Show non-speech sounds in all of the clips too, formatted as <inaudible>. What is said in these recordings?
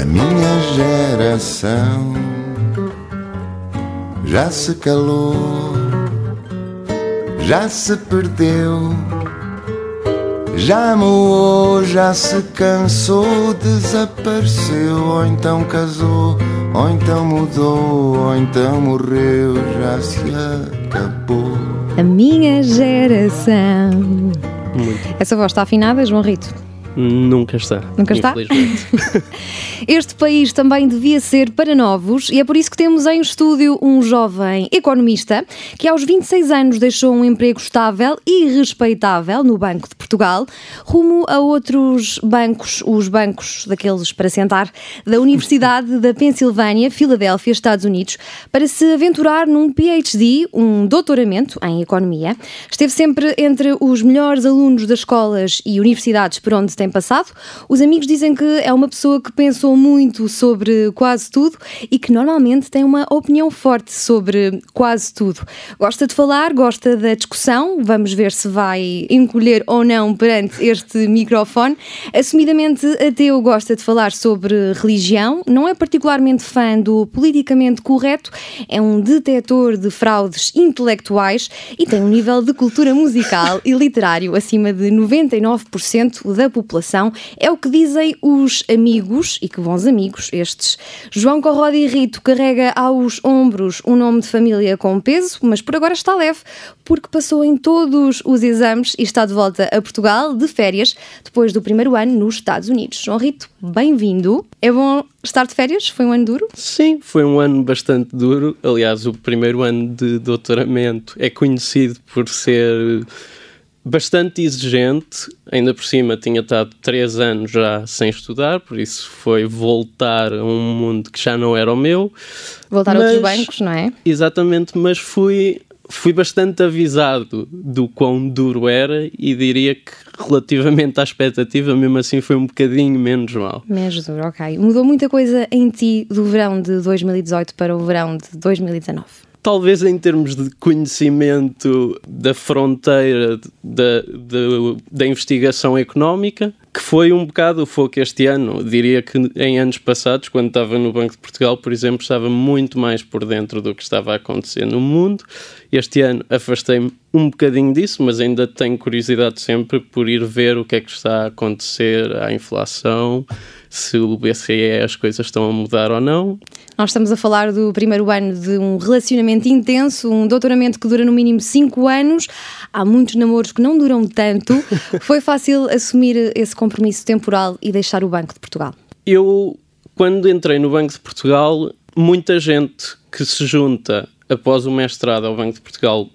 A minha geração já se calou, já se perdeu, já moou, já se cansou, desapareceu, ou então casou, ou então mudou, ou então morreu, já se acabou. A minha geração. Muito. Essa voz está afinada, João Rito? Nunca está. Nunca está? <laughs> Este país também devia ser para novos e é por isso que temos em estúdio um jovem economista que aos 26 anos deixou um emprego estável e respeitável no Banco de Portugal, rumo a outros bancos, os bancos daqueles para sentar, da Universidade da Pensilvânia, Filadélfia, Estados Unidos, para se aventurar num PhD, um doutoramento em economia. Esteve sempre entre os melhores alunos das escolas e universidades por onde tem passado. Os amigos dizem que é uma pessoa que pensou muito sobre quase tudo e que normalmente tem uma opinião forte sobre quase tudo. Gosta de falar, gosta da discussão, vamos ver se vai encolher ou não perante este <laughs> microfone. Assumidamente ateu, gosta de falar sobre religião, não é particularmente fã do politicamente correto, é um detetor de fraudes intelectuais e tem um nível de cultura musical e literário acima de 99% da população. É o que dizem os amigos, e que bons amigos estes. João Corrodi Rito carrega aos ombros um nome de família com peso, mas por agora está leve, porque passou em todos os exames e está de volta a Portugal de férias, depois do primeiro ano nos Estados Unidos. João Rito, bem-vindo. É bom estar de férias? Foi um ano duro? Sim, foi um ano bastante duro. Aliás, o primeiro ano de doutoramento é conhecido por ser bastante exigente. Ainda por cima, tinha estado três anos já sem estudar, por isso foi voltar a um mundo que já não era o meu. Voltar a Mas- outros bancos, não é? Exatamente, mas fui, fui bastante avisado do quão duro era e diria que relativamente à expectativa, mesmo assim foi um bocadinho menos mal. Mês duro, ok. Mudou muita coisa em ti do verão de 2018 para o verão de 2019. Talvez em termos de conhecimento da fronteira da, da, da investigação económica, que foi um bocado o foco este ano. Diria que em anos passados, quando estava no Banco de Portugal, por exemplo, estava muito mais por dentro do que estava a acontecer no mundo. Este ano afastei-me um bocadinho disso, mas ainda tenho curiosidade sempre por ir ver o que é que está a acontecer à inflação, se o BCE as coisas estão a mudar ou não. Nós estamos a falar do primeiro ano de um relacionamento intenso, um doutoramento que dura no mínimo 5 anos. Há muitos namoros que não duram tanto. <laughs> Foi fácil assumir esse compromisso temporal e deixar o Banco de Portugal. Eu, quando entrei no Banco de Portugal, muita gente que se junta após o mestrado ao Banco de Portugal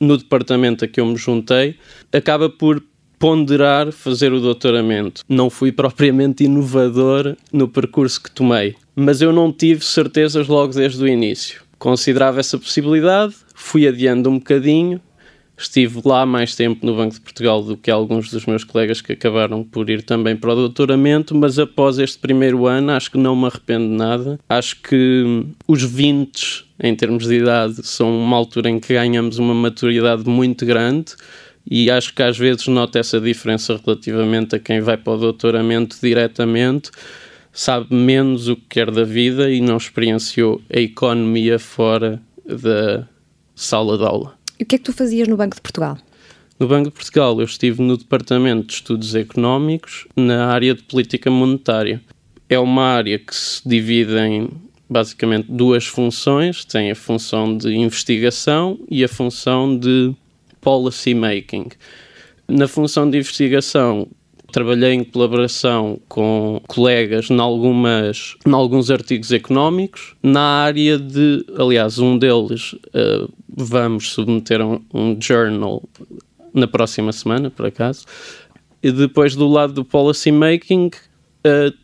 no departamento a que eu me juntei, acaba por ponderar fazer o doutoramento. Não fui propriamente inovador no percurso que tomei, mas eu não tive certezas logo desde o início. Considerava essa possibilidade, fui adiando um bocadinho, estive lá mais tempo no Banco de Portugal do que alguns dos meus colegas que acabaram por ir também para o doutoramento, mas após este primeiro ano acho que não me arrependo de nada. Acho que os 20 em termos de idade são uma altura em que ganhamos uma maturidade muito grande e acho que às vezes noto essa diferença relativamente a quem vai para o doutoramento diretamente sabe menos o que quer da vida e não experienciou a economia fora da sala de aula. E o que é que tu fazias no Banco de Portugal? No Banco de Portugal eu estive no Departamento de Estudos Económicos na área de política monetária. É uma área que se divide em basicamente duas funções, tem a função de investigação e a função de policy making. Na função de investigação trabalhei em colaboração com colegas em algumas em alguns artigos económicos na área de aliás um deles uh, vamos submeter um, um journal na próxima semana por acaso e depois do lado do policy making uh,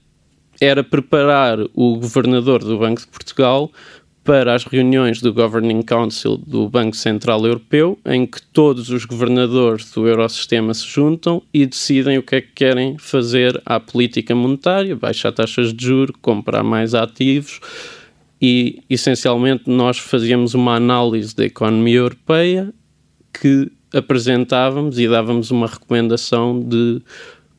era preparar o governador do Banco de Portugal para as reuniões do Governing Council do Banco Central Europeu, em que todos os governadores do Eurosistema se juntam e decidem o que é que querem fazer à política monetária, baixar taxas de juros, comprar mais ativos e, essencialmente, nós fazíamos uma análise da economia europeia que apresentávamos e dávamos uma recomendação de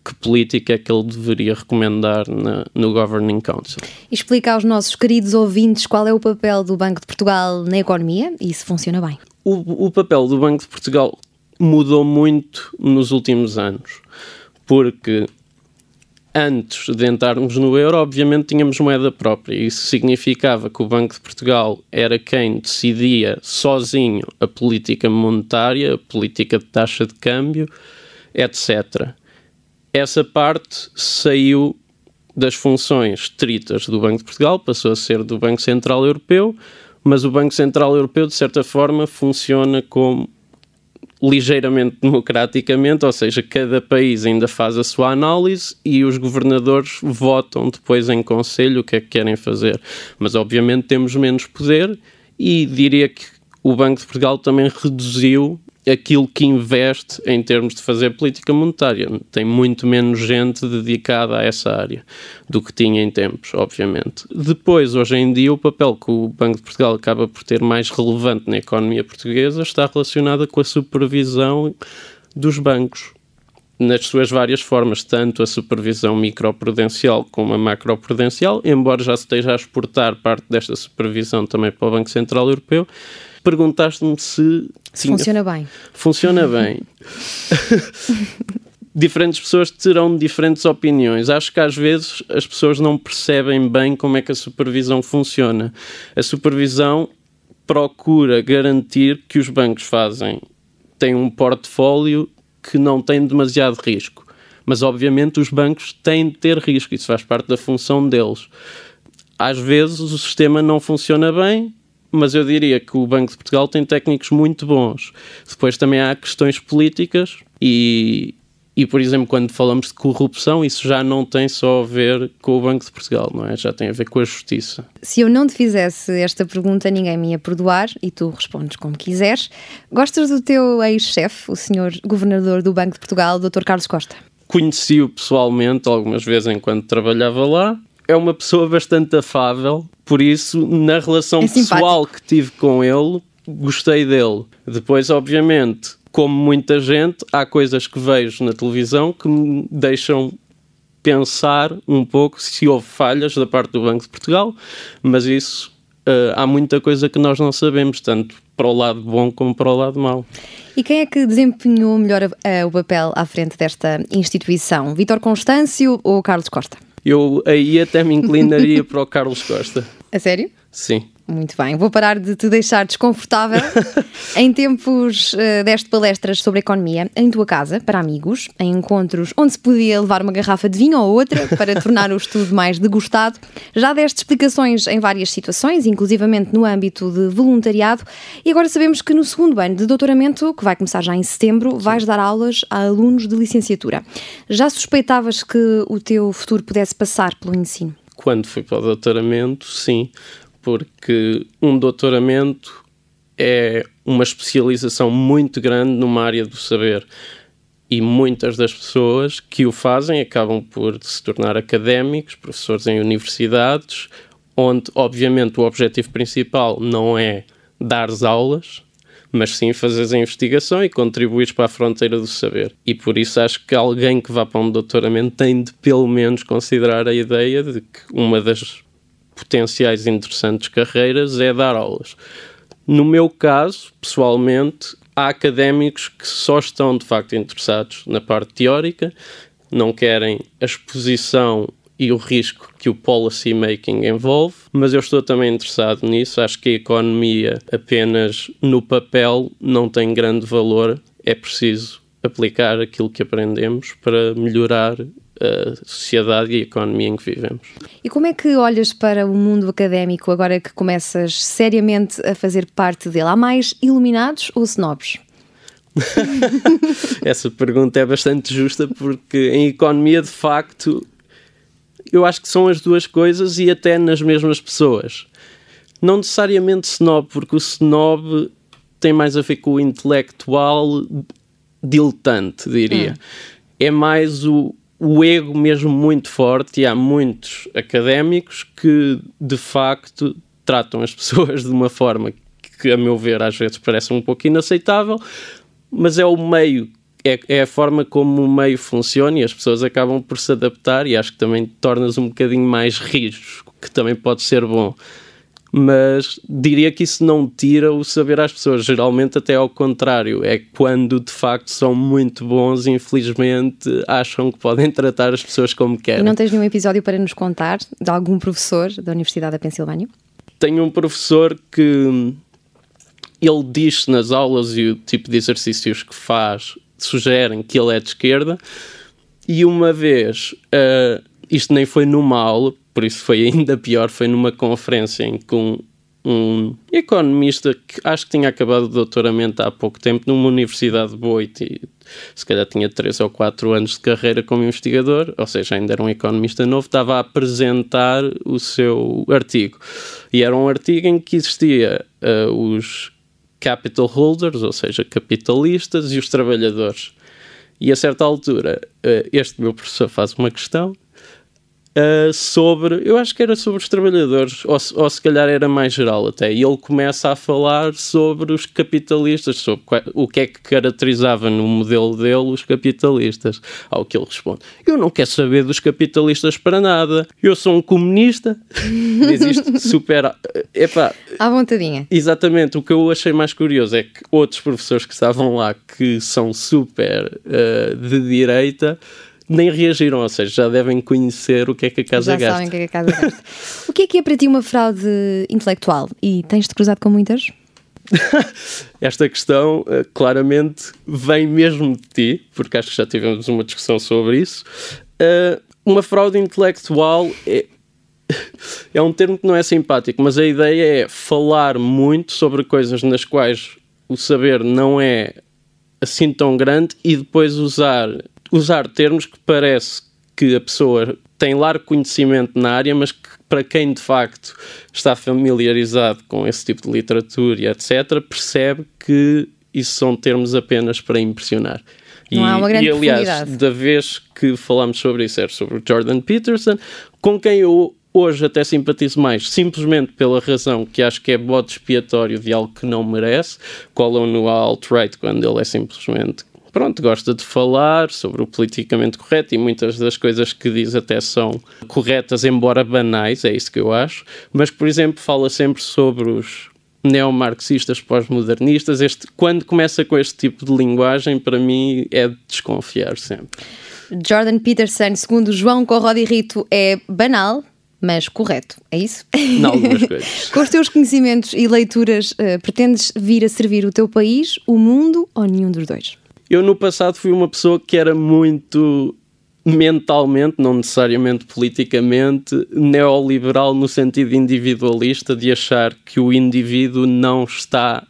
que política é que ele deveria recomendar na, no Governing Council. Explica aos nossos queridos ouvintes qual é o papel do Banco de Portugal na economia e se funciona bem. O, o papel do Banco de Portugal mudou muito nos últimos anos, porque antes de entrarmos no euro, obviamente tínhamos moeda própria. Isso significava que o Banco de Portugal era quem decidia sozinho a política monetária, a política de taxa de câmbio, etc essa parte saiu das funções estritas do Banco de Portugal, passou a ser do Banco Central Europeu, mas o Banco Central Europeu, de certa forma, funciona como ligeiramente democraticamente, ou seja, cada país ainda faz a sua análise e os governadores votam depois em conselho o que é que querem fazer. Mas obviamente temos menos poder e diria que o Banco de Portugal também reduziu aquilo que investe em termos de fazer política monetária. Tem muito menos gente dedicada a essa área do que tinha em tempos, obviamente. Depois, hoje em dia, o papel que o Banco de Portugal acaba por ter mais relevante na economia portuguesa está relacionado com a supervisão dos bancos. Nas suas várias formas, tanto a supervisão microprudencial como a macroprudencial, embora já se esteja a exportar parte desta supervisão também para o Banco Central Europeu, perguntaste-me se. se funciona bem. Funciona bem. <laughs> diferentes pessoas terão diferentes opiniões. Acho que às vezes as pessoas não percebem bem como é que a supervisão funciona. A supervisão procura garantir que os bancos fazem têm um portfólio que não tem demasiado risco. Mas obviamente os bancos têm de ter risco, isso faz parte da função deles. Às vezes o sistema não funciona bem, mas eu diria que o Banco de Portugal tem técnicos muito bons. Depois também há questões políticas e, e, por exemplo, quando falamos de corrupção, isso já não tem só a ver com o Banco de Portugal, não é? Já tem a ver com a justiça. Se eu não te fizesse esta pergunta, ninguém me ia perdoar e tu respondes como quiseres. Gostas do teu ex-chefe, o senhor governador do Banco de Portugal, Dr. Carlos Costa? Conheci-o pessoalmente algumas vezes enquanto trabalhava lá. É uma pessoa bastante afável, por isso, na relação é pessoal que tive com ele, gostei dele. Depois, obviamente, como muita gente, há coisas que vejo na televisão que me deixam pensar um pouco se houve falhas da parte do Banco de Portugal, mas isso uh, há muita coisa que nós não sabemos, tanto para o lado bom como para o lado mau. E quem é que desempenhou melhor o papel à frente desta instituição? Vítor Constâncio ou Carlos Costa? Eu aí até me inclinaria para o Carlos Costa. A sério? Sim. Muito bem, vou parar de te deixar desconfortável. <laughs> em tempos uh, deste palestras sobre economia, em tua casa, para amigos, em encontros onde se podia levar uma garrafa de vinho ou outra para <laughs> tornar o estudo mais degustado. Já deste explicações em várias situações, inclusivamente no âmbito de voluntariado, e agora sabemos que no segundo ano de doutoramento, que vai começar já em setembro, vais dar aulas a alunos de licenciatura. Já suspeitavas que o teu futuro pudesse passar pelo ensino? Quando fui para o doutoramento, sim porque um doutoramento é uma especialização muito grande numa área do saber e muitas das pessoas que o fazem acabam por se tornar académicos, professores em universidades, onde, obviamente, o objetivo principal não é dar aulas, mas sim fazeres a investigação e contribuires para a fronteira do saber. E por isso acho que alguém que vá para um doutoramento tem de, pelo menos, considerar a ideia de que uma das potenciais interessantes carreiras é dar aulas. No meu caso, pessoalmente, há académicos que só estão de facto interessados na parte teórica, não querem a exposição e o risco que o policy making envolve, mas eu estou também interessado nisso. Acho que a economia apenas no papel não tem grande valor, é preciso aplicar aquilo que aprendemos para melhorar a sociedade e a economia em que vivemos. E como é que olhas para o mundo académico agora que começas seriamente a fazer parte dele? Há mais iluminados ou snobs? <laughs> Essa pergunta é bastante justa porque em economia, de facto, eu acho que são as duas coisas e até nas mesmas pessoas. Não necessariamente snob, porque o snob tem mais a ver com o intelectual diletante, diria. Hum. É mais o, o ego mesmo muito forte e há muitos académicos que de facto tratam as <laughs> pessoas de uma forma que, a meu ver, às vezes parece um pouco inaceitável, mas é o meio é, é a forma como o meio funciona e as pessoas acabam por se adaptar e acho que também tornas um bocadinho mais rijos, que também pode ser bom mas diria que isso não tira o saber às pessoas. Geralmente, até ao contrário, é quando de facto são muito bons, infelizmente, acham que podem tratar as pessoas como querem. E não tens nenhum episódio para nos contar de algum professor da Universidade da Pensilvânia? Tenho um professor que ele diz nas aulas e o tipo de exercícios que faz sugerem que ele é de esquerda, e uma vez, uh, isto nem foi numa aula, por isso foi ainda pior, foi numa conferência em que um, um economista que acho que tinha acabado o doutoramento há pouco tempo numa universidade boa e se calhar tinha 3 ou 4 anos de carreira como investigador, ou seja, ainda era um economista novo, estava a apresentar o seu artigo. E era um artigo em que existia uh, os capital holders, ou seja, capitalistas, e os trabalhadores. E a certa altura, uh, este meu professor faz uma questão uh, sobre, eu acho que era sobre os trabalhadores, ou, ou se calhar era mais geral até, e ele começa a falar sobre os capitalistas, sobre o que é que caracterizava no modelo dele os capitalistas. Ao que ele responde: Eu não quero saber dos capitalistas para nada, eu sou um comunista. <laughs> Diz isto super. Epá, à vontadinha. Exatamente, o que eu achei mais curioso é que outros professores que estavam lá, que são super uh, de direita, nem reagiram, ou seja, já devem conhecer o que é que a casa já gasta. sabem o que é que a casa gasta. <laughs> o que é que é para ti uma fraude intelectual? E tens-te cruzado com muitas? <laughs> Esta questão uh, claramente vem mesmo de ti, porque acho que já tivemos uma discussão sobre isso. Uh, uma fraude intelectual é, <laughs> é um termo que não é simpático, mas a ideia é falar muito sobre coisas nas quais o saber não é assim tão grande e depois usar usar termos que parece que a pessoa tem largo conhecimento na área, mas que para quem de facto está familiarizado com esse tipo de literatura e etc., percebe que isso são termos apenas para impressionar. Não e, há uma grande e aliás, da vez que falámos sobre isso, era sobre Jordan Peterson, com quem eu hoje até simpatizo mais, simplesmente pela razão que acho que é bode expiatório de algo que não merece, colam no alt-right quando ele é simplesmente pronto, gosta de falar sobre o politicamente correto e muitas das coisas que diz até são corretas, embora banais, é isso que eu acho. Mas, por exemplo, fala sempre sobre os neomarxistas pós-modernistas. Este, quando começa com este tipo de linguagem, para mim é de desconfiar sempre. Jordan Peterson, segundo João Corrodi Rito, é banal, mas correto, é isso? Em algumas coisas. <laughs> Com os teus conhecimentos e leituras, uh, pretendes vir a servir o teu país, o mundo ou nenhum dos dois? Eu no passado fui uma pessoa que era muito mentalmente, não necessariamente politicamente, neoliberal no sentido individualista de achar que o indivíduo não está,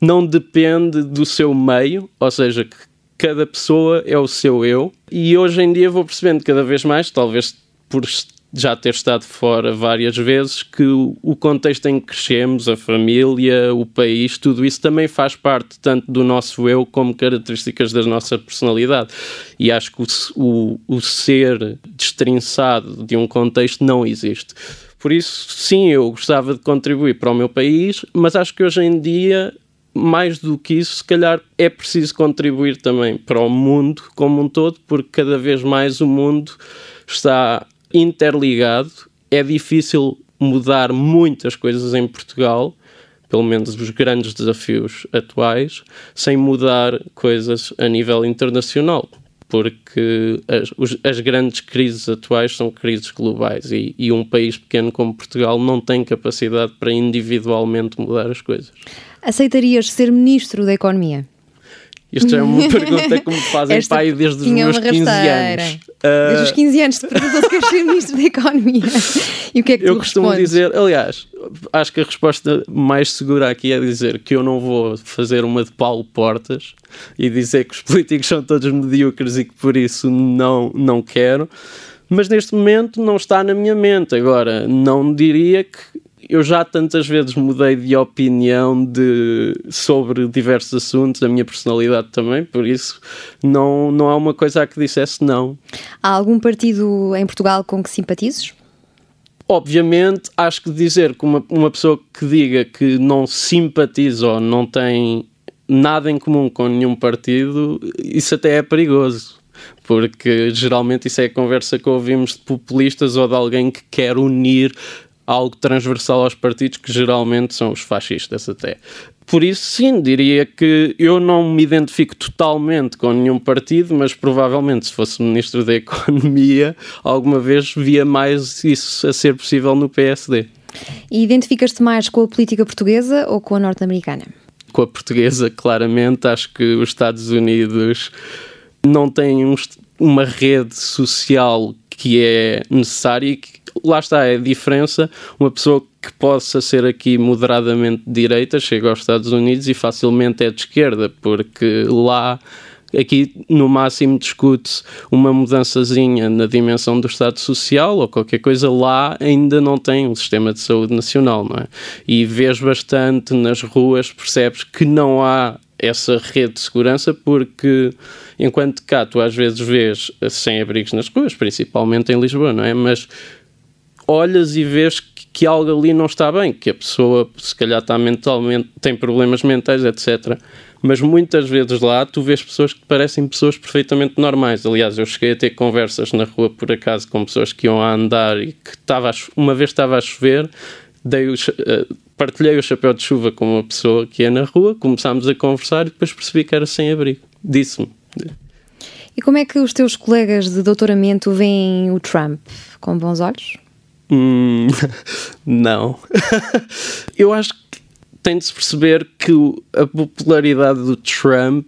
não depende do seu meio, ou seja, que cada pessoa é o seu eu. E hoje em dia vou percebendo cada vez mais, talvez por já ter estado fora várias vezes, que o contexto em que crescemos, a família, o país, tudo isso também faz parte tanto do nosso eu como características da nossa personalidade. E acho que o, o, o ser destrinçado de um contexto não existe. Por isso, sim, eu gostava de contribuir para o meu país, mas acho que hoje em dia mais do que isso, se calhar é preciso contribuir também para o mundo como um todo, porque cada vez mais o mundo está interligado. É difícil mudar muitas coisas em Portugal, pelo menos os grandes desafios atuais, sem mudar coisas a nível internacional. Porque as, os, as grandes crises atuais são crises globais e, e um país pequeno como Portugal não tem capacidade para individualmente mudar as coisas. Aceitarias ser Ministro da Economia? Isto é uma <laughs> pergunta que me fazem Esta pai desde os meus 15 anos. Desde os 15 anos te perguntou se queres ser Ministro da Economia. <laughs> E o que é que Eu tu costumo respondes? dizer, aliás, acho que a resposta mais segura aqui é dizer que eu não vou fazer uma de Paulo Portas e dizer que os políticos são todos medíocres e que por isso não, não quero. Mas neste momento não está na minha mente. Agora, não diria que eu já tantas vezes mudei de opinião de, sobre diversos assuntos, a minha personalidade também, por isso não, não há uma coisa a que dissesse não. Há algum partido em Portugal com que simpatizes? Obviamente, acho que dizer que uma, uma pessoa que diga que não simpatiza ou não tem nada em comum com nenhum partido, isso até é perigoso. Porque geralmente isso é a conversa que ouvimos de populistas ou de alguém que quer unir algo transversal aos partidos, que geralmente são os fascistas até. Por isso, sim, diria que eu não me identifico totalmente com nenhum partido, mas provavelmente, se fosse Ministro da Economia, alguma vez via mais isso a ser possível no PSD. E identificas-te mais com a política portuguesa ou com a norte-americana? Com a portuguesa, claramente. Acho que os Estados Unidos não têm um, uma rede social que é necessária e que lá está é a diferença. Uma pessoa que possa ser aqui moderadamente de direita chega aos Estados Unidos e facilmente é de esquerda, porque lá aqui no máximo discute-se uma mudançazinha na dimensão do Estado Social ou qualquer coisa, lá ainda não tem um sistema de saúde nacional, não é? E vês bastante nas ruas, percebes que não há essa rede de segurança porque enquanto cá tu às vezes vês sem-abrigos nas ruas, principalmente em Lisboa, não é? Mas olhas e vês que, que, algo ali não está bem, que a pessoa se calhar está mentalmente, tem problemas mentais, etc. Mas muitas vezes lá tu vês pessoas que parecem pessoas perfeitamente normais. Aliás, eu cheguei a ter conversas na rua por acaso com pessoas que iam a andar e que estava uma vez estava a chover, dei o, uh, partilhei o chapéu de chuva com uma pessoa que ia na rua, começámos a conversar e depois percebi que era sem abrigo. Disse-me. E como é que os teus colegas de doutoramento veem o Trump? Com bons olhos? Hum, <laughs> não. <laughs> Eu acho que tem de se perceber que a popularidade do Trump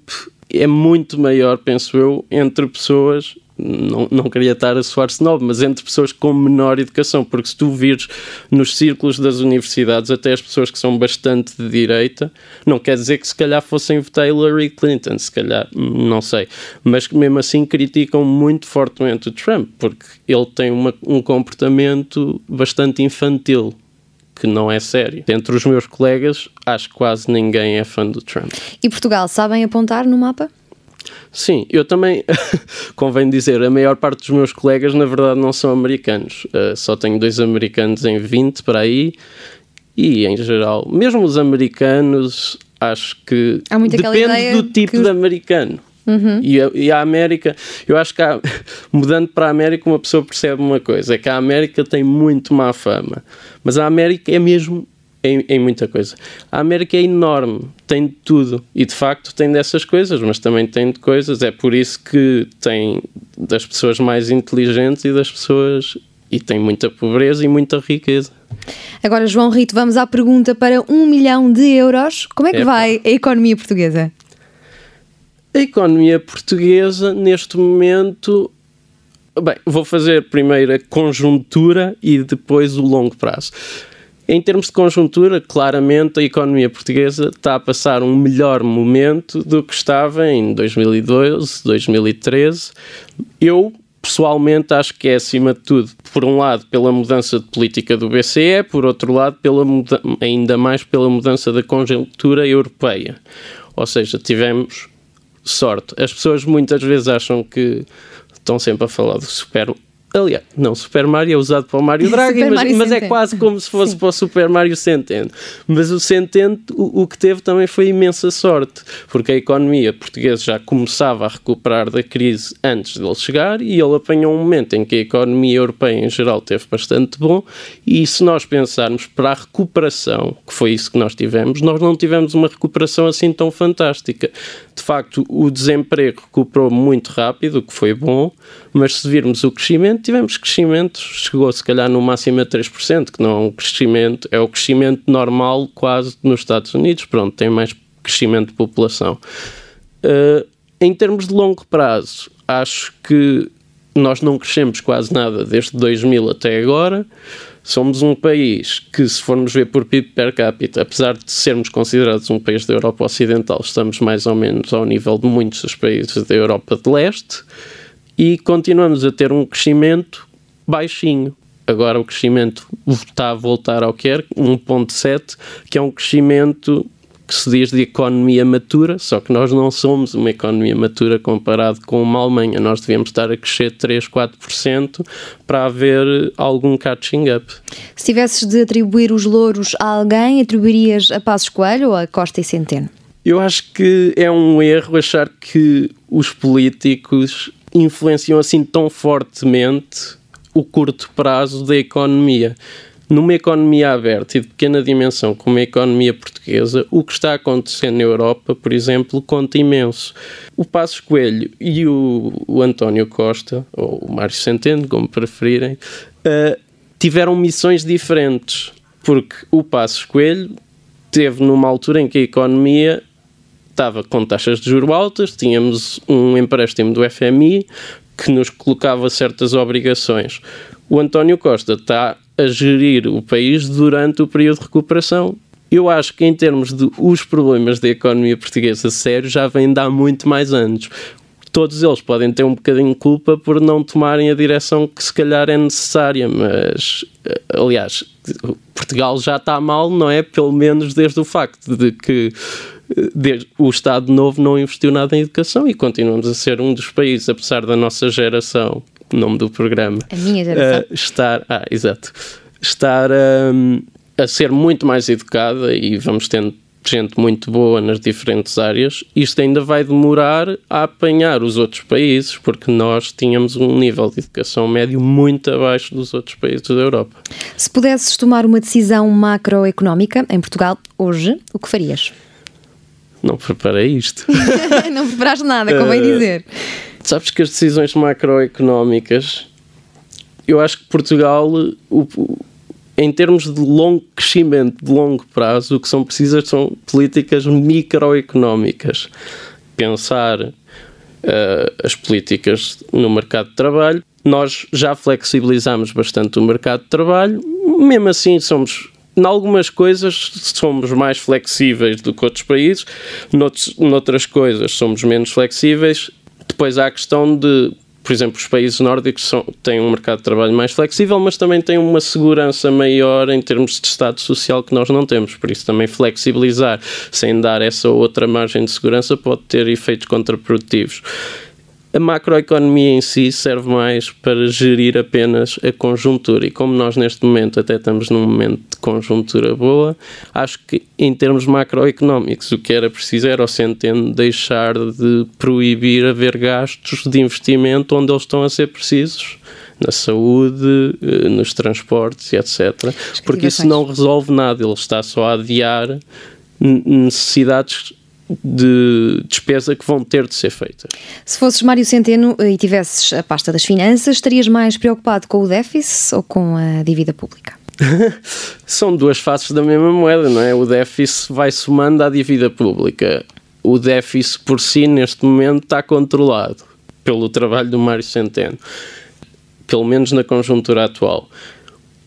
é muito maior, penso eu, entre pessoas não, não queria estar a soar-se novo, mas entre pessoas com menor educação, porque se tu vires nos círculos das universidades, até as pessoas que são bastante de direita, não quer dizer que se calhar fossem votar Hillary Clinton, se calhar, não sei, mas que mesmo assim criticam muito fortemente o Trump, porque ele tem uma, um comportamento bastante infantil que não é sério. Entre os meus colegas, acho que quase ninguém é fã do Trump. E Portugal, sabem apontar no mapa? Sim, eu também, <laughs> convém dizer, a maior parte dos meus colegas na verdade não são americanos. Uh, só tenho dois americanos em 20 para aí e em geral, mesmo os americanos, acho que depende do tipo que... de americano. Uhum. E, a, e, a, América, eu acho que há, <laughs> mudando para a América, uma pessoa percebe uma coisa: é que a América tem muito má fama, mas a América é mesmo em, em, muita coisa. A América é enorme, tem de tudo e de facto tem dessas coisas, mas também tem de coisas. É por isso que tem das pessoas mais inteligentes e das pessoas e tem muita pobreza e muita riqueza. Agora, João Rito, vamos à pergunta para um milhão de euros. Como é que vai a economia portuguesa? A economia portuguesa, neste momento, bem, vou fazer primeiro a conjuntura e depois o longo prazo. Em termos de conjuntura, claramente a economia portuguesa está a passar um melhor momento do que estava em 2012, 2013. Eu, pessoalmente, acho que é acima de tudo, por um lado, pela mudança de política do BCE, por outro lado, pela ainda mais pela mudança da conjuntura europeia. Ou seja, tivemos sorte. As pessoas muitas vezes acham que estão sempre a falar do super Aliás, não, Super Mario é usado para o Mario <laughs> Draghi, mas, Mario mas é quase como se fosse Sim. para o Super Mario Centeno. Mas o Centeno, o, o, que teve também foi imensa sorte, porque a economia portuguesa já começava a recuperar da crise antes dele chegar e ele apanhou um momento em que a economia europeia em geral teve bastante bom. E se nós pensarmos para a recuperação, que foi isso que nós tivemos, nós não tivemos uma recuperação assim tão fantástica. De facto, o desemprego recuperou muito rápido, o que foi bom, mas se virmos o crescimento, tivemos crescimento, chegou se calhar no máximo a 3%, que não é um crescimento, é o crescimento normal quase nos Estados Unidos, pronto, tem mais crescimento de população. Uh, em termos de longo prazo, acho que nós não crescemos quase nada desde 2000 até agora. Somos um país que, se formos ver por PIB per capita, apesar de sermos considerados um país da Europa Ocidental, estamos mais ou menos ao nível de muitos dos países da Europa de Leste e continuamos a ter um crescimento baixinho. Agora o crescimento está a voltar ao que era, 1.7, que é um crescimento que se diz de economia matura, só que nós não somos uma economia matura comparado com uma Alemanha. Nós devíamos estar a crescer 3, 4% para haver algum catching up. Se tivesses de atribuir os louros a alguém, atribuirias a Passos Coelho ou a Costa e Centeno? Eu acho que é um erro achar que os políticos influenciam assim tão fortemente o curto prazo da economia. Numa economia aberta e de pequena dimensão, como a economia portuguesa, o que está acontecendo na Europa, por exemplo, conta imenso. O Passos Coelho e o, o António Costa, ou o Mário Centeno, como preferirem, uh, tiveram missões diferentes. Porque o Passos Coelho teve numa altura em que a economia estava com taxas de juros altas, tínhamos um empréstimo do FMI que nos colocava certas obrigações. O António Costa está a gerir o país durante o período de recuperação. Eu acho que, em termos de os problemas da economia portuguesa sério, já vêm de há muito mais anos. Todos eles podem ter um bocadinho de culpa por não tomarem a direção que se calhar é necessária, mas, eh, aliás, Portugal já está mal, não é? Pelo menos desde o facto de que desde, o Estado Novo não investiu nada em educação e continuamos a ser um dos países, apesar da nossa geração, nome do programa, a minha geração, uh, estar, ah, exato, estar um, a ser muito mais educada e vamos tendo gente muito boa nas diferentes áreas, isto ainda vai demorar a apanhar os outros países, porque nós tínhamos um nível de educação médio muito abaixo dos outros países da Europa. Se pudesses tomar uma decisão macroeconómica em Portugal hoje, o que farias? não preparei isto. <laughs> não preparaste nada, convém uh, dizer. Sabes que as decisões macroeconómicas, eu acho que Portugal, o, em termos de longo crescimento, de longo prazo, o que são precisas são políticas microeconómicas. Pensar uh, as políticas no mercado de trabalho. Nós já flexibilizamos bastante o mercado de trabalho, mesmo assim somos em algumas coisas somos mais flexíveis do que outros países, noutros, noutras coisas somos menos flexíveis. Depois há a questão de, por exemplo, os países nórdicos são, têm um mercado de trabalho mais flexível, mas também têm uma segurança maior em termos de Estado social que nós não temos. Por isso, também flexibilizar sem dar essa outra margem de segurança pode ter efeitos contraprodutivos. A macroeconomia em si serve mais para gerir apenas a conjuntura e como nós neste momento até estamos num momento de conjuntura boa, acho que em termos macroeconómicos o que era preciso era o Centeno deixar de proibir haver gastos de investimento onde eles estão a ser precisos na saúde, eh, nos transportes, etc. Porque isso não resolve nada, ele está só a adiar necessidades de despesa que vão ter de ser feitas. Se fosses Mário Centeno e tivesses a pasta das finanças, estarias mais preocupado com o déficit ou com a dívida pública? <laughs> São duas faces da mesma moeda, não é? O déficit vai somando à dívida pública. O déficit por si, neste momento, está controlado pelo trabalho do Mário Centeno, pelo menos na conjuntura atual.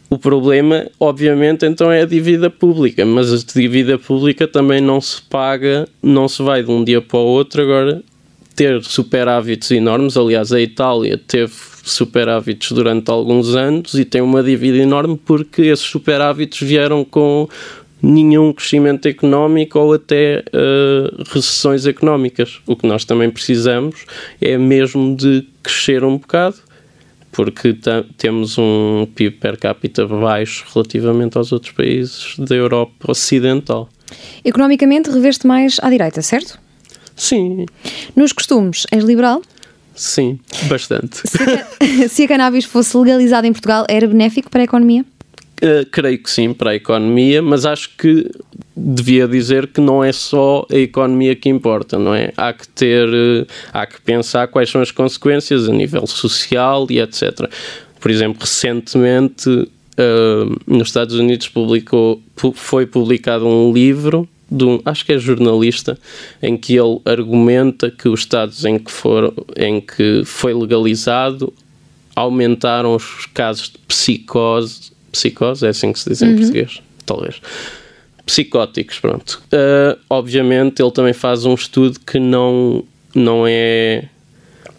O problema, obviamente, então é a dívida pública, mas a dívida pública também não se paga, não se vai de um dia para o outro. Agora, ter superávites enormes, aliás, a Itália teve superávites durante alguns anos e tem uma dívida enorme porque esses superávites vieram com nenhum crescimento económico ou até uh, recessões económicas. O que nós também precisamos é mesmo de crescer um bocado porque temos um PIB per capita baixo relativamente aos outros países da Europa Ocidental. Economicamente, reveste mais à direita, certo? Sim. Nos costumes, és liberal? Sim, bastante. Se a, <laughs> se a cannabis fosse legalizada em Portugal, era benéfico para a economia? Uh, creio que sim, para a economia, mas acho que devia dizer que não é só a economia que importa, não é? Há que ter, uh, há que pensar quais são as consequências a nível social e etc. Por exemplo, recentemente uh, nos Estados Unidos publicou, pu foi publicado um livro de um, acho que é jornalista, em que ele argumenta que os estados em que, for, em que foi legalizado aumentaram os casos de psicose psicose, é assim que se diz em uhum. português, talvez. Psicóticos, pronto. Uh, obviamente ele também faz um estudo que não, não é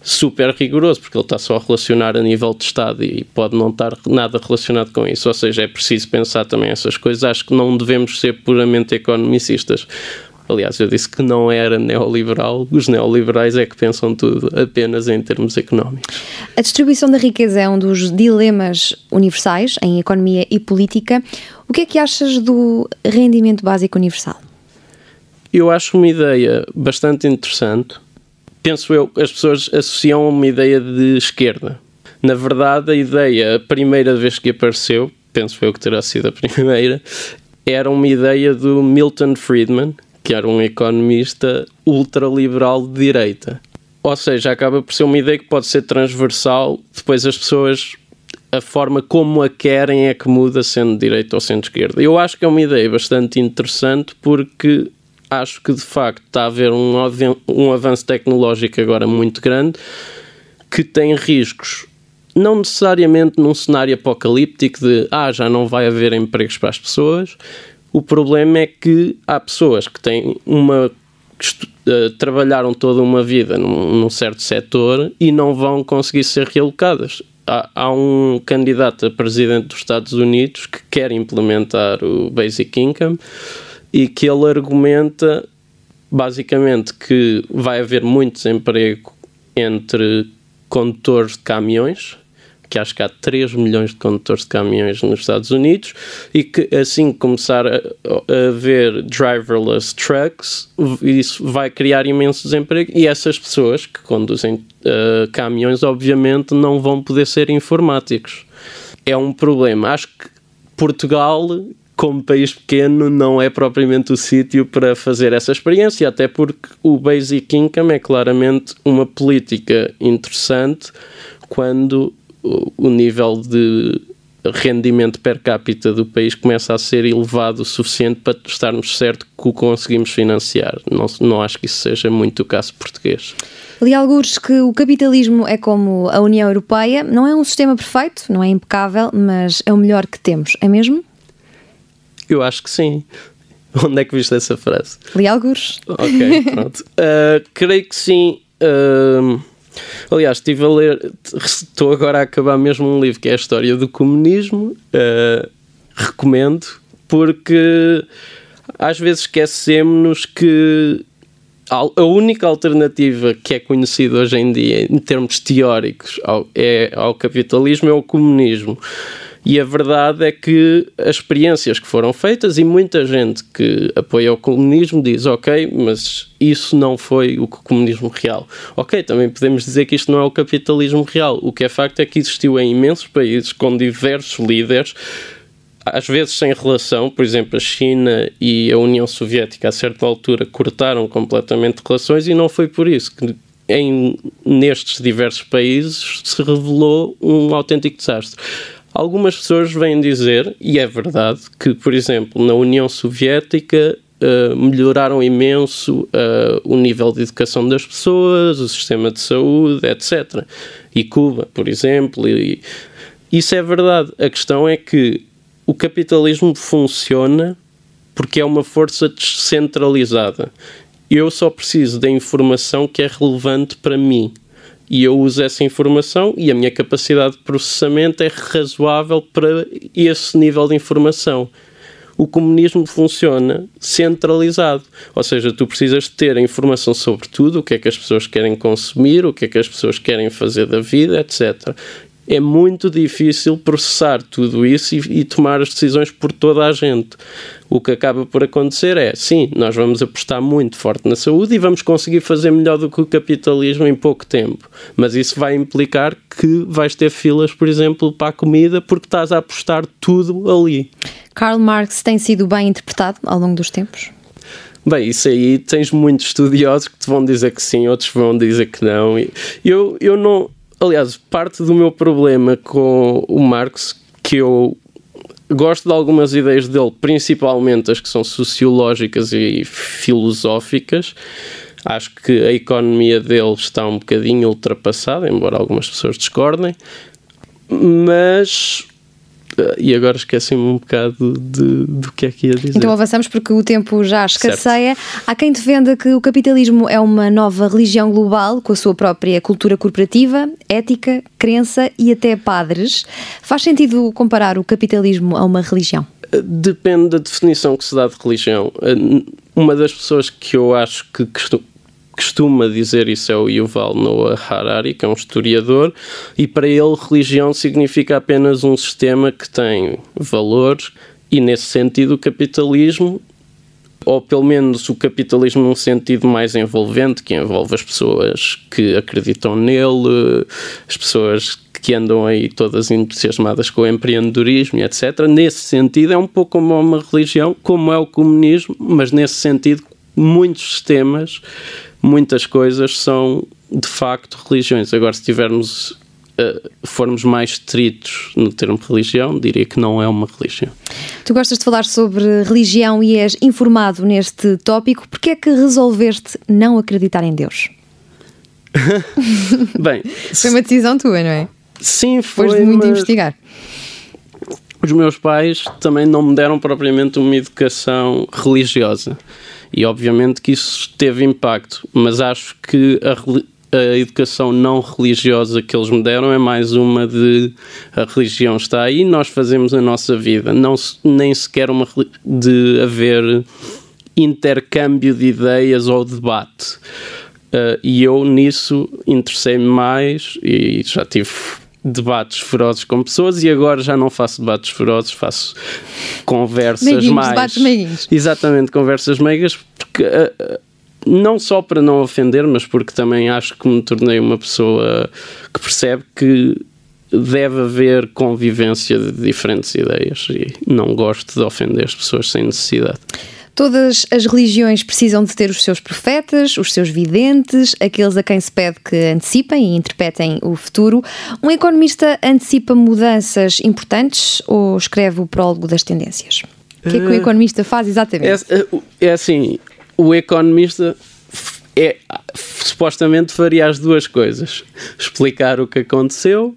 super rigoroso, porque ele está só a relacionar a nível de Estado e pode não estar nada relacionado com isso. Ou seja, é preciso pensar também essas coisas. Acho que não devemos ser puramente economicistas. Aliás, eu disse que não era neoliberal, os neoliberais é que pensam tudo apenas em termos económicos. A distribuição da riqueza é um dos dilemas universais em economia e política. O que é que achas do rendimento básico universal? Eu acho uma ideia bastante interessante. Penso eu, as pessoas associam uma ideia de esquerda. Na verdade, a ideia, a primeira vez que apareceu, penso eu que terá sido a <laughs> primeira, era uma ideia do Milton Friedman, que era um economista ultraliberal de direita. Ou seja, acaba por ser uma ideia que pode ser transversal, depois as pessoas, a forma como a querem é que muda, sendo direita ou sendo esquerda. Eu acho que é uma ideia bastante interessante porque acho que de facto está a haver um, um avanço tecnológico agora muito grande que tem riscos não necessariamente num cenário apocalíptico de ah, já não vai haver empregos para as pessoas. O problema é que há pessoas que têm uma uh, trabalharam toda uma vida num, num, certo setor e não vão conseguir ser realocadas. Há, há, um candidato a presidente dos Estados Unidos que quer implementar o Basic Income e que ele argumenta basicamente que vai haver muito desemprego entre condutores de caminhões que acho que há 3 milhões de condutores de caminhões nos Estados Unidos e que assim começar a, a haver driverless trucks, isso vai criar imenso desemprego e essas pessoas que conduzem uh, caminhões obviamente não vão poder ser informáticos. É um problema. Acho que Portugal como país pequeno, não é propriamente o sítio para fazer essa experiência, até porque o Basic Income é claramente uma política interessante quando o nível de rendimento per capita do país começa a ser elevado o suficiente para estarmos certos que o conseguimos financiar. Não, não acho que isso seja muito o caso português. Li alguns que o capitalismo é como a União Europeia, não é um sistema perfeito, não é impecável, mas é o melhor que temos, é mesmo? Eu acho que sim. <laughs> Onde é que viste essa frase? Li alguns. Ok, pronto. Uh, <laughs> creio que sim. Uh, Aliás, estive a ler, estou agora a acabar mesmo um livro que é a história do comunismo. Uh, recomendo, porque às vezes esquecemos que a única alternativa que é conhecida hoje em dia, em termos teóricos, ao, é, ao capitalismo é o comunismo. E a verdade é que as experiências que foram feitas, e muita gente que apoia o comunismo diz: ok, mas isso não foi o comunismo real. Ok, também podemos dizer que isto não é o capitalismo real. O que é facto é que existiu em imensos países com diversos líderes às vezes sem relação, por exemplo, a China e a União Soviética a certa altura cortaram completamente relações e não foi por isso que em, nestes diversos países se revelou um autêntico desastre. Algumas pessoas vêm dizer, e é verdade, que, por exemplo, na União Soviética uh, melhoraram imenso uh, o nível de educação das pessoas, o sistema de saúde, etc. E Cuba, por exemplo. E, isso é verdade. A questão é que o capitalismo funciona porque é uma força descentralizada. Eu só preciso da informação que é relevante para mim e eu uso essa informação e a minha capacidade de processamento é razoável para esse nível de informação. O comunismo funciona centralizado, ou seja, tu precisas ter informação sobre tudo, o que é que as pessoas querem consumir, o que é que as pessoas querem fazer da vida, etc é muito difícil processar tudo isso e, e, tomar as decisões por toda a gente. O que acaba por acontecer é, sim, nós vamos apostar muito forte na saúde e vamos conseguir fazer melhor do que o capitalismo em pouco tempo. Mas isso vai implicar que vais ter filas, por exemplo, para a comida porque estás a apostar tudo ali. Karl Marx tem sido bem interpretado ao longo dos tempos? Bem, isso aí tens muitos estudiosos que te vão dizer que sim, outros vão dizer que não. Eu, eu não, aliás, parte do meu problema com o Marx, que eu gosto de algumas ideias dele, principalmente as que são sociológicas e filosóficas. Acho que a economia dele está um bocadinho ultrapassada, embora algumas pessoas discordem. Mas e agora esqueci-me um bocado de, do que é que ia dizer. Então avançamos porque o tempo já escasseia. Certo. Há quem defenda que o capitalismo é uma nova religião global com a sua própria cultura corporativa, ética, crença e até padres. Faz sentido comparar o capitalismo a uma religião? Depende da definição que se dá de religião. Uma das pessoas que eu acho que costuma dizer isso é o Yuval Noah Harari, que é um historiador, e para ele religião significa apenas um sistema que tem valores e nesse sentido o capitalismo ou pelo menos o capitalismo num sentido mais envolvente, que envolve as pessoas que acreditam nele, as pessoas que andam aí todas entusiasmadas com o empreendedorismo etc. Nesse sentido, é um pouco como uma religião, como é o comunismo, mas nesse sentido, muitos sistemas, muitas coisas são de facto religiões. Agora, se tivermos uh, formos mais estritos no termo religião, diria que não é uma religião. Tu gostas de falar sobre religião e és informado neste tópico. Porquê é que resolveste não acreditar em Deus? <laughs> Bem, foi uma decisão tua, não é? Sim, foi. Depois de muito investigar. Os meus pais também não me deram propriamente uma educação religiosa. E obviamente que isso teve impacto, mas acho que a, a educação não religiosa que eles me deram é mais uma de a religião está aí, nós fazemos a nossa vida, não nem sequer uma de haver intercâmbio de ideias ou debate. Uh, e eu nisso interessei-me mais e já tive debates ferozes com pessoas e agora já não faço debates ferozes, faço conversas meiguinhos, mais. Debates meiguinhos. Exatamente, conversas meigas, porque uh, não só para não ofender, mas porque também acho que me tornei uma pessoa que percebe que deve haver convivência de diferentes ideias e não gosto de ofender as pessoas sem necessidade. Todas as religiões precisam de ter os seus profetas, os seus videntes, aqueles a quem se pede que antecipem e interpretem o futuro. Um economista antecipa mudanças importantes ou escreve o prólogo das tendências? O que é que o eh, economista faz exatamente? É, é assim, o economista é, supostamente faria as duas coisas: explicar o que aconteceu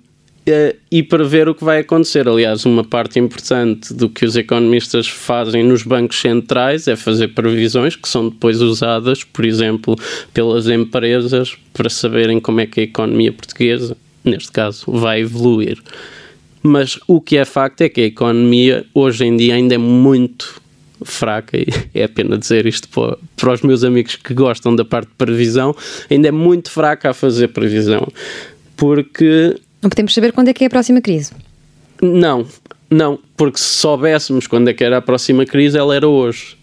e prever o que vai acontecer. Aliás, uma parte importante do que os economistas fazem nos bancos centrais é fazer previsões que são depois usadas, por exemplo, pelas empresas para saberem como é que a economia portuguesa, neste caso, vai evoluir. Mas o que é facto é que a economia hoje em dia ainda é muito fraca, e é pena dizer isto para, para os meus amigos que gostam da parte de previsão, ainda é muito fraca a fazer previsão. Porque. Não podemos saber quando é que é a próxima crise. Não, não, porque se soubéssemos quando é que era a próxima crise, ela era hoje.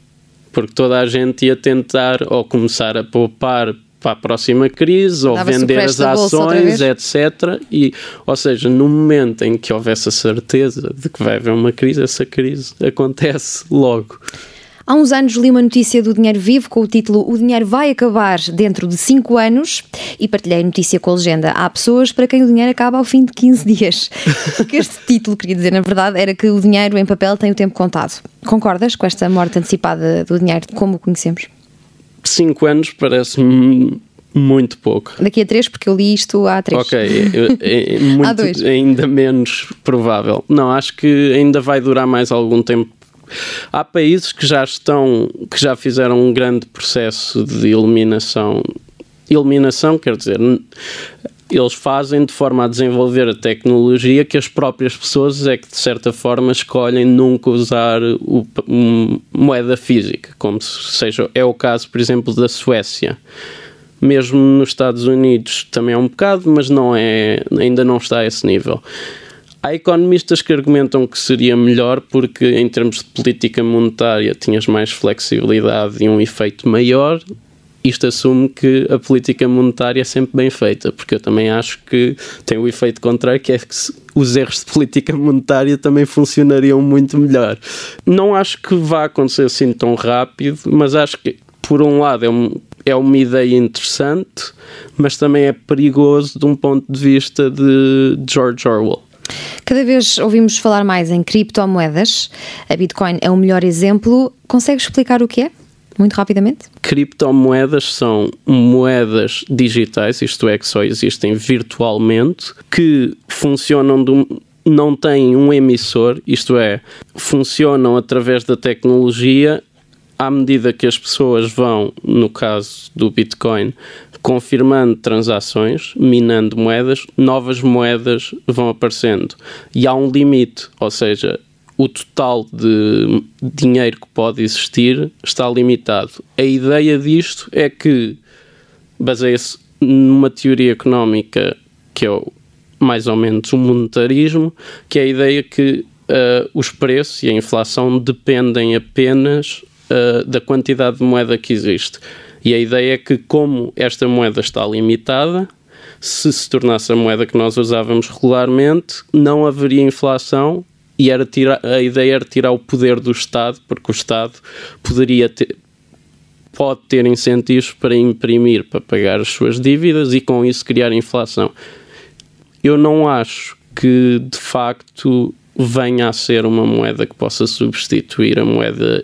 Porque toda a gente ia tentar ou começar a poupar para a próxima crise ou vender as ações, etc. E, ou seja, no momento em que houvesse a certeza de que vai haver uma crise, essa crise acontece logo. Há uns anos li uma notícia do Dinheiro Vivo com o título O dinheiro vai acabar dentro de 5 anos e partilhei a notícia com a legenda. Há pessoas para quem o dinheiro acaba ao fim de 15 <laughs> dias. O que este título queria dizer, na verdade, era que o dinheiro em papel tem o tempo contado. Concordas com esta morte antecipada do dinheiro como o conhecemos? 5 anos parece-me muito pouco. Daqui a 3, porque eu li isto há 3. Ok, é, é <laughs> muito, há dois. ainda menos provável. Não, acho que ainda vai durar mais algum tempo. Há países que já estão, que já fizeram um grande processo de eliminação. Eliminação, quer dizer, eles fazem de forma a desenvolver a tecnologia que as próprias pessoas é que de certa forma escolhem nunca usar o, um, moeda física, como seja é o caso, por exemplo, da Suécia. Mesmo nos Estados Unidos também é um bocado, mas não é, ainda não está a esse nível. Há economistas que argumentam que seria melhor porque, em termos de política monetária, tinhas mais flexibilidade e um efeito maior, isto assume que a política monetária é sempre bem feita, porque eu também acho que tem o efeito contrário, que é que os erros de política monetária também funcionariam muito melhor. Não acho que vá acontecer assim tão rápido, mas acho que, por um lado, é, um, é uma ideia interessante, mas também é perigoso de um ponto de vista de George Orwell. Cada vez ouvimos falar mais em criptomoedas. A Bitcoin é o melhor exemplo. Consegue explicar o que é? muito rapidamente? Criptomoedas são moedas digitais, isto é, que só existem virtualmente, que funcionam de um, não têm um emissor, isto é, funcionam através da tecnologia à medida que as pessoas vão, no caso do Bitcoin, confirmando transações, minando moedas, novas moedas vão aparecendo. E há um limite, ou seja, o total de dinheiro que pode existir está limitado. A ideia disto é que baseia-se numa teoria económica que é mais ou menos o monetarismo, que é a ideia que uh, os preços e a inflação dependem apenas uh, da quantidade de moeda que existe. E a ideia é que, como esta moeda está limitada, se se tornasse a moeda que nós usávamos regularmente, não haveria inflação e era tirar, a ideia era tirar o poder do Estado, porque o Estado poderia ter, pode ter incentivos para imprimir, para pagar as suas dívidas e com isso criar inflação. Eu não acho que de facto venha a ser uma moeda que possa substituir a moeda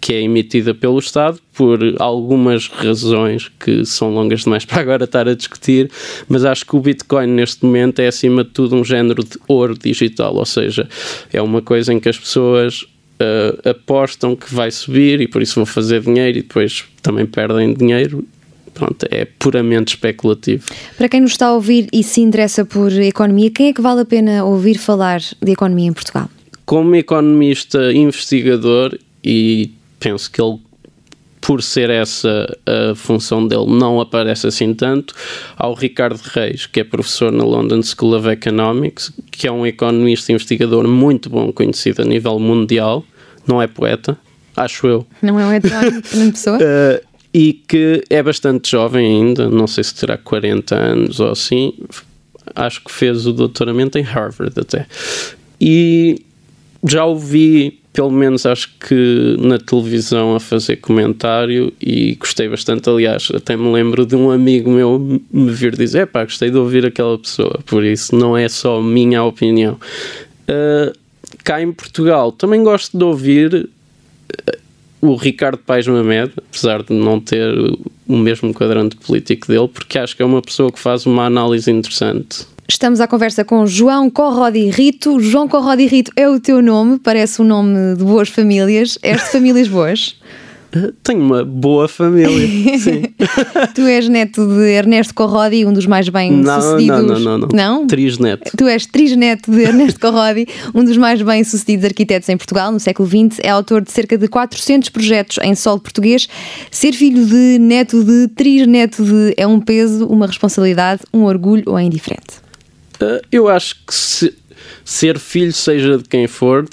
que é emitida pelo Estado por algumas razões que são longas demais <laughs> para agora estar a discutir, mas acho que o Bitcoin neste momento é acima de tudo um género de ouro digital, ou seja, é uma coisa em que as pessoas uh, apostam que vai subir e por isso vão fazer dinheiro e depois também perdem dinheiro pronto, é puramente especulativo. Para quem nos está a ouvir e se interessa por economia, quem é que vale a pena ouvir falar de economia em Portugal? Como economista investigador, e penso que ele por ser essa a função dele, não aparece assim tanto, ao Ricardo Reis, que é professor na London School of Economics, que é um economista investigador muito bom, conhecido a nível mundial, não é poeta, acho eu. Não é um <laughs> heterónimo de pessoa? Uh, e que é bastante jovem ainda, não sei se terá 40 anos ou assim, acho que fez o doutoramento em Harvard até. E já ouvi pelo menos acho que na televisão a fazer comentário e gostei bastante. Aliás, até me lembro de um amigo meu me vir dizer: pá, gostei de ouvir aquela pessoa, por isso não é só minha opinião. Uh, cá em Portugal também gosto de ouvir ah, o Ricardo Paes Mamed, apesar de não ter o mesmo quadrante político dele, porque acho que é uma pessoa que faz uma análise interessante. Estamos à conversa com João Corrodi Rito. João Corrodi Rito é o teu nome, parece um nome de boas famílias. És de famílias boas? <laughs> Tenho uma boa família, <laughs> sim. tu és neto de Ernesto Corrodi, um dos mais bem-sucedidos... Não, não, não, não. Não? Trisneto. Tu és trisneto de Ernesto Corrodi, um dos mais bem-sucedidos arquitetos em Portugal no século XX. É autor de cerca de 400 projetos em solo português. Ser filho de neto de trisneto de é um peso, uma responsabilidade, um orgulho ou é indiferente? Uh, eu acho que se, ser filho, seja de quem for,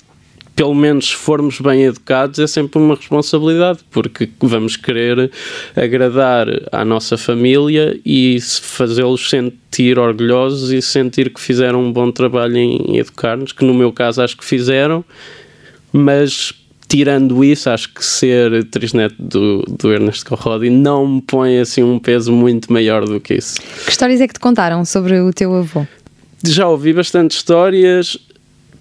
pelo menos formos bem educados, é sempre uma responsabilidade, porque vamos querer agradar à nossa família e fazê-los sentir orgulhosos e sentir que fizeram um bom trabalho em educar-nos, que no meu caso acho que fizeram, mas tirando isso, acho que ser trisneto do, do Ernesto Corrodi não me põe assim um peso muito maior do que isso. Que histórias é que te contaram sobre o teu avô? Já ouvi bastante histórias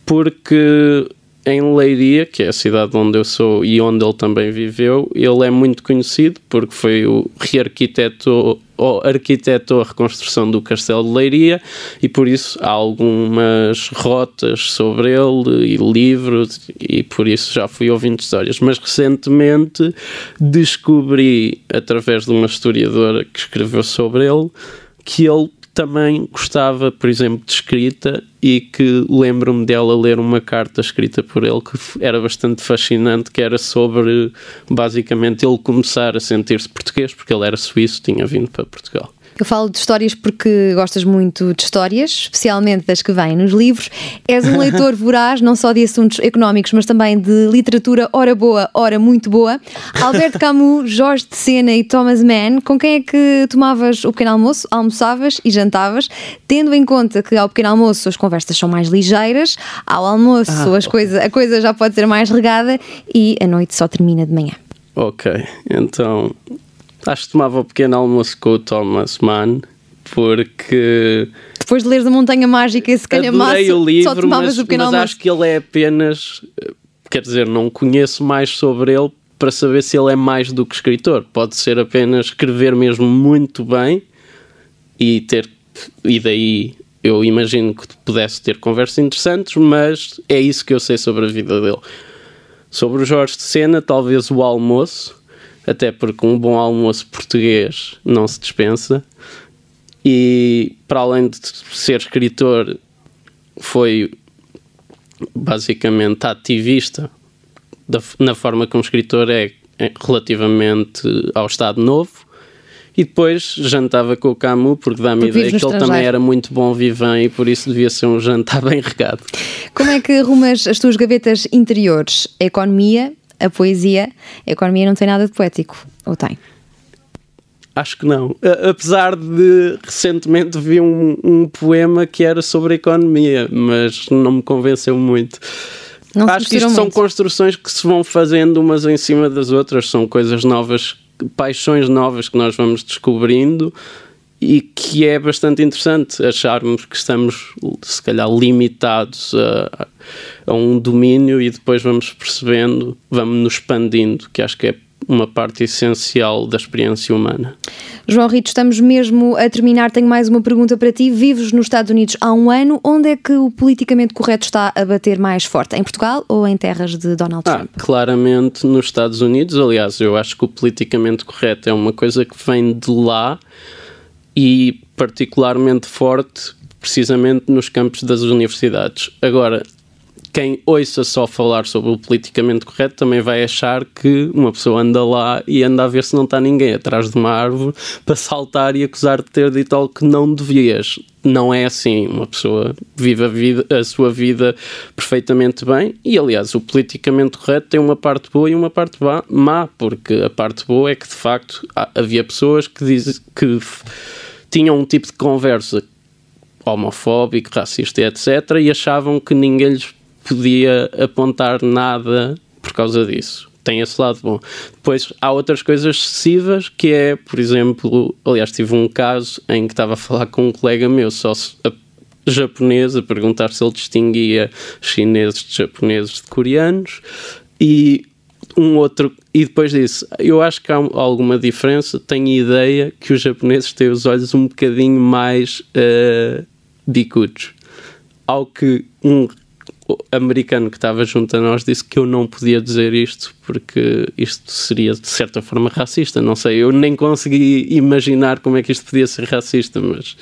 porque em Leiria, que é a cidade onde eu sou e onde ele também viveu, ele é muito conhecido porque foi o rearquiteto ou arquitetou a reconstrução do Castelo de Leiria e por isso há algumas rotas sobre ele e livros e por isso já fui ouvindo histórias. Mas recentemente descobri, através de uma historiadora que escreveu sobre ele, que ele também gostava, por exemplo, de escrita e que lembro-me dela ler uma carta escrita por ele que era bastante fascinante, que era sobre basicamente ele começar a sentir-se português, porque ele era suíço, tinha vindo para Portugal. Eu falo de histórias porque gostas muito de histórias, especialmente das que vêm nos livros. És um <laughs> leitor voraz, não só de assuntos económicos, mas também de literatura, ora boa, ora muito boa. Alberto Camus, <laughs> Jorge de Sena e Thomas Mann, com quem é que tomavas o pequeno almoço, almoçavas e jantavas, tendo em conta que ao pequeno almoço as conversas são mais ligeiras, ao almoço ah, as coisa, a coisa já pode ser mais regada e a noite só termina de manhã. Ok, então Acho que tomava o pequeno almoço com o Thomas Mann, porque. Depois de leres a Montanha Mágica esse calhamaço, o livro, só tomavas mas, o pequeno mas almoço. acho que ele é apenas. Quer dizer, não conheço mais sobre ele para saber se ele é mais do que escritor. Pode ser apenas escrever mesmo muito bem e ter. E daí eu imagino que pudesse ter conversas interessantes, mas é isso que eu sei sobre a vida dele. Sobre o Jorge de Sena, talvez o almoço até porque um bom almoço português não se dispensa. E para além de ser escritor, foi basicamente ativista da, na forma um escritor é, é relativamente ao Estado Novo. E depois jantava com o Camus, porque dá-me a ideia que ele também era muito bom vivant e por isso devia ser um jantar <laughs> bem regado. Como é que arrumas as tuas gavetas interiores? A economia, a poesia, a economia não tem nada de poético, ou tem? Acho que não. Apesar de recentemente vi um, um poema que era sobre a economia, mas não me convenceu muito. Não Acho que isto muito. são construções que se vão fazendo umas em cima das outras, são coisas novas, paixões novas que nós vamos descobrindo e que é bastante interessante acharmos que estamos, se calhar, limitados a, a um domínio e depois vamos percebendo, vamos nos expandindo, que acho que é uma parte essencial da experiência humana. João Rito, estamos mesmo a terminar. Tenho mais uma pergunta para ti. Vives nos Estados Unidos há um ano. Onde é que o politicamente correto está a bater mais forte? Em Portugal ou em terras de Donald ah, Trump? Ah, claramente nos Estados Unidos. Aliás, eu acho que o politicamente correto é uma coisa que vem de lá e particularmente forte precisamente nos campos das universidades. Agora, quem ouça só falar sobre o politicamente correto também vai achar que uma pessoa anda lá e anda a ver se não está ninguém atrás de uma árvore <laughs> para saltar e acusar de ter dito algo que não devias. Não é assim. Uma pessoa vive a, vida, a sua vida perfeitamente bem e, aliás, o politicamente correto tem uma parte boa e uma parte má, porque a parte boa é que, de facto, havia pessoas que, diz, que tinham um tipo de conversa homofóbico, racista, etc., e achavam que ninguém lhes podia apontar nada por causa disso. Tem esse lado bom. Depois há outras coisas excessivas que é, por exemplo, aliás, tive um caso em que estava a falar com um colega meu, só a, japonês, a perguntar se ele distinguia chineses de japoneses de coreanos e um outro e depois disse, eu acho que há alguma diferença, tenho ideia que os japoneses têm os olhos um bocadinho mais uh, bicudos. Ao que um americano que estava junto a nós disse que eu não podia dizer isto porque isto seria de certa forma racista. Não sei, eu nem consegui imaginar como é que isto podia ser racista, mas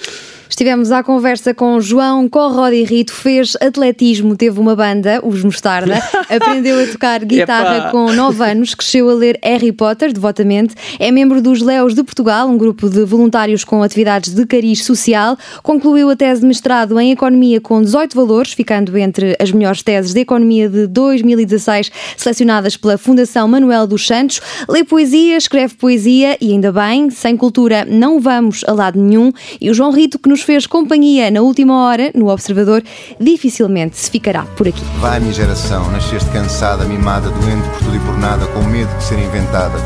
Estivemos à conversa com João Corrodi Rito, fez atletismo, teve uma banda, os Mostarda, <laughs> aprendeu a tocar guitarra com 9 anos, cresceu a ler Harry Potter, devotamente, é membro dos Leos de Portugal, um grupo de voluntários com atividades de cariz social, concluiu a tese de mestrado em Economia com 18 valores, ficando entre as melhores teses de Economia de 2016, selecionadas pela Fundação Manuel dos Santos, lê poesia, escreve poesia e ainda bem, sem cultura não vamos a lado nenhum, e o João Rito que nos fez companhia na última hora, no Observador, dificilmente se ficará por aqui. Vai, minha geração, nasceste cansada, mimada, doente por tudo e por nada, com medo de ser inventada.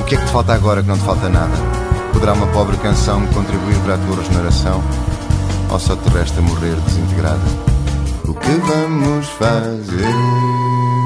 O que é que te falta agora que não te falta nada? Poderá uma pobre canção contribuir para a tua regeneração? Ou só te resta morrer desintegrada? O que vamos fazer?